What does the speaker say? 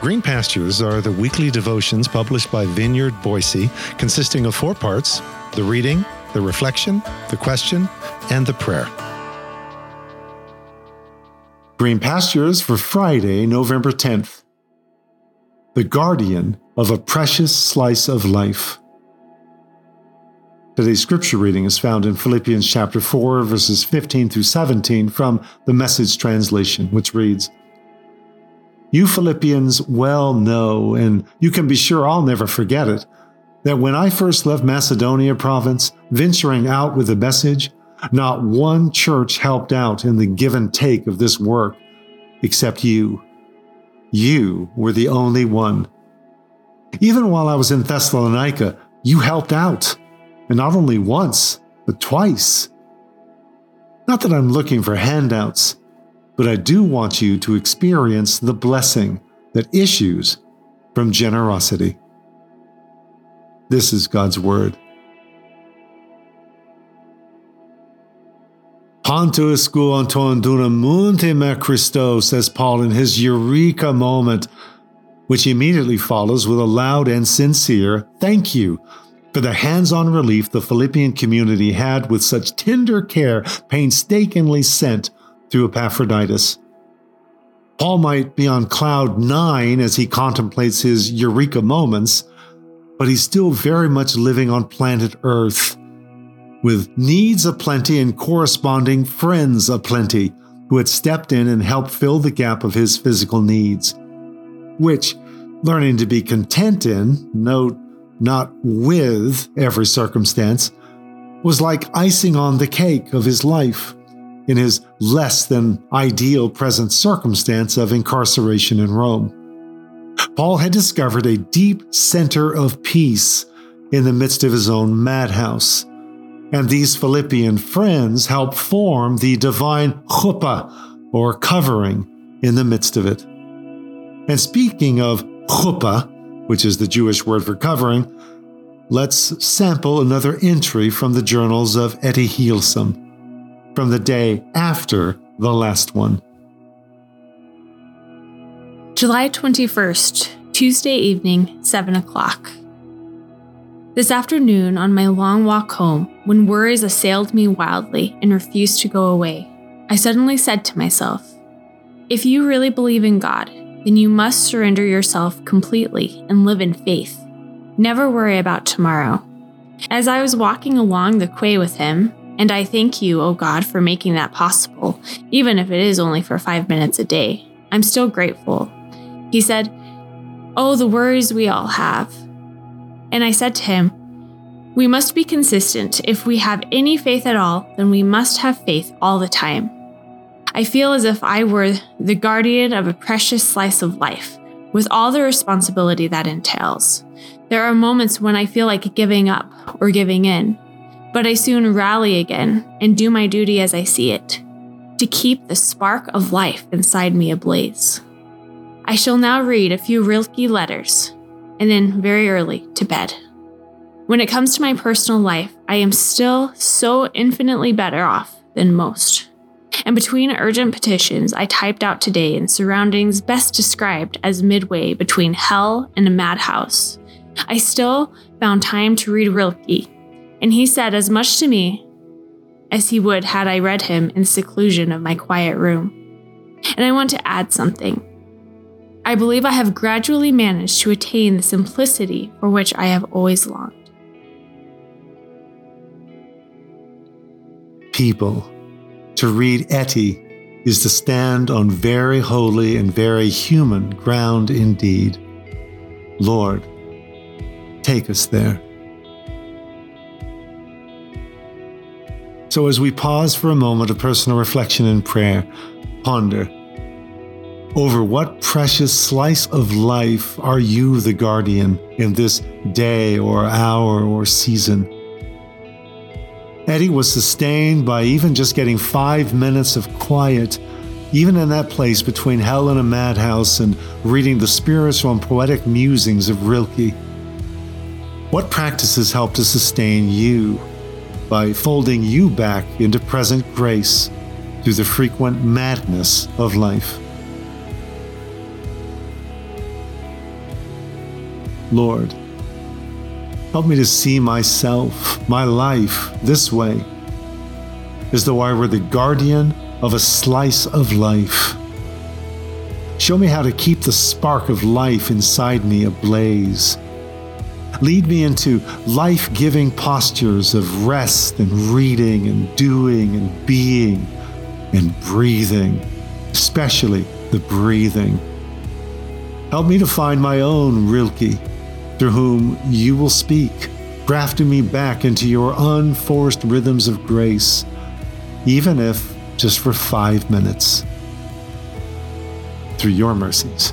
Green Pastures are the weekly devotions published by Vineyard Boise, consisting of four parts the reading, the reflection, the question, and the prayer. Green Pastures for Friday, November 10th. The Guardian of a Precious Slice of Life. Today's scripture reading is found in Philippians chapter 4, verses 15 through 17 from the Message translation, which reads You Philippians well know, and you can be sure I'll never forget it, that when I first left Macedonia province, venturing out with the message, not one church helped out in the give and take of this work except you. You were the only one. Even while I was in Thessalonica, you helped out and not only once, but twice. Not that I'm looking for handouts, but I do want you to experience the blessing that issues from generosity. This is God's Word. Pontus anton dunamunte me Christo, says Paul in his Eureka moment, which immediately follows with a loud and sincere thank you for the hands on relief the Philippian community had with such tender care painstakingly sent through Epaphroditus. Paul might be on cloud nine as he contemplates his eureka moments, but he's still very much living on planet Earth, with needs aplenty and corresponding friends aplenty who had stepped in and helped fill the gap of his physical needs, which, learning to be content in, note not with every circumstance, was like icing on the cake of his life in his less than ideal present circumstance of incarceration in Rome. Paul had discovered a deep center of peace in the midst of his own madhouse. And these Philippian friends helped form the divine chuppah, or covering, in the midst of it. And speaking of chuppah, which is the Jewish word for covering, let's sample another entry from the journals of Etty Hillesum from the day after the last one. July 21st, Tuesday evening, 7 o'clock. This afternoon, on my long walk home, when worries assailed me wildly and refused to go away, I suddenly said to myself, If you really believe in God, then you must surrender yourself completely and live in faith. Never worry about tomorrow. As I was walking along the quay with him, and I thank you, O oh God, for making that possible, even if it is only for five minutes a day, I'm still grateful. He said, Oh, the worries we all have. And I said to him, We must be consistent. If we have any faith at all, then we must have faith all the time. I feel as if I were the guardian of a precious slice of life, with all the responsibility that entails. There are moments when I feel like giving up or giving in, but I soon rally again and do my duty as I see it, to keep the spark of life inside me ablaze. I shall now read a few Rilke letters, and then very early to bed. When it comes to my personal life, I am still so infinitely better off than most. And between urgent petitions I typed out today in surroundings best described as midway between hell and a madhouse, I still found time to read Rilke, and he said as much to me as he would had I read him in seclusion of my quiet room. And I want to add something. I believe I have gradually managed to attain the simplicity for which I have always longed. People to read Etty is to stand on very holy and very human ground indeed. Lord, take us there. So, as we pause for a moment of personal reflection and prayer, ponder over what precious slice of life are you the guardian in this day or hour or season? Etty was sustained by even just getting five minutes of quiet, even in that place between hell and a madhouse, and reading the spiritual and poetic musings of Rilke. What practices help to sustain you by folding you back into present grace through the frequent madness of life? Lord. Help me to see myself, my life, this way, as though I were the guardian of a slice of life. Show me how to keep the spark of life inside me ablaze. Lead me into life giving postures of rest and reading and doing and being and breathing, especially the breathing. Help me to find my own Rilke, through whom you will speak, grafting me back into your unforced rhythms of grace, even if just for five minutes. Through your mercies.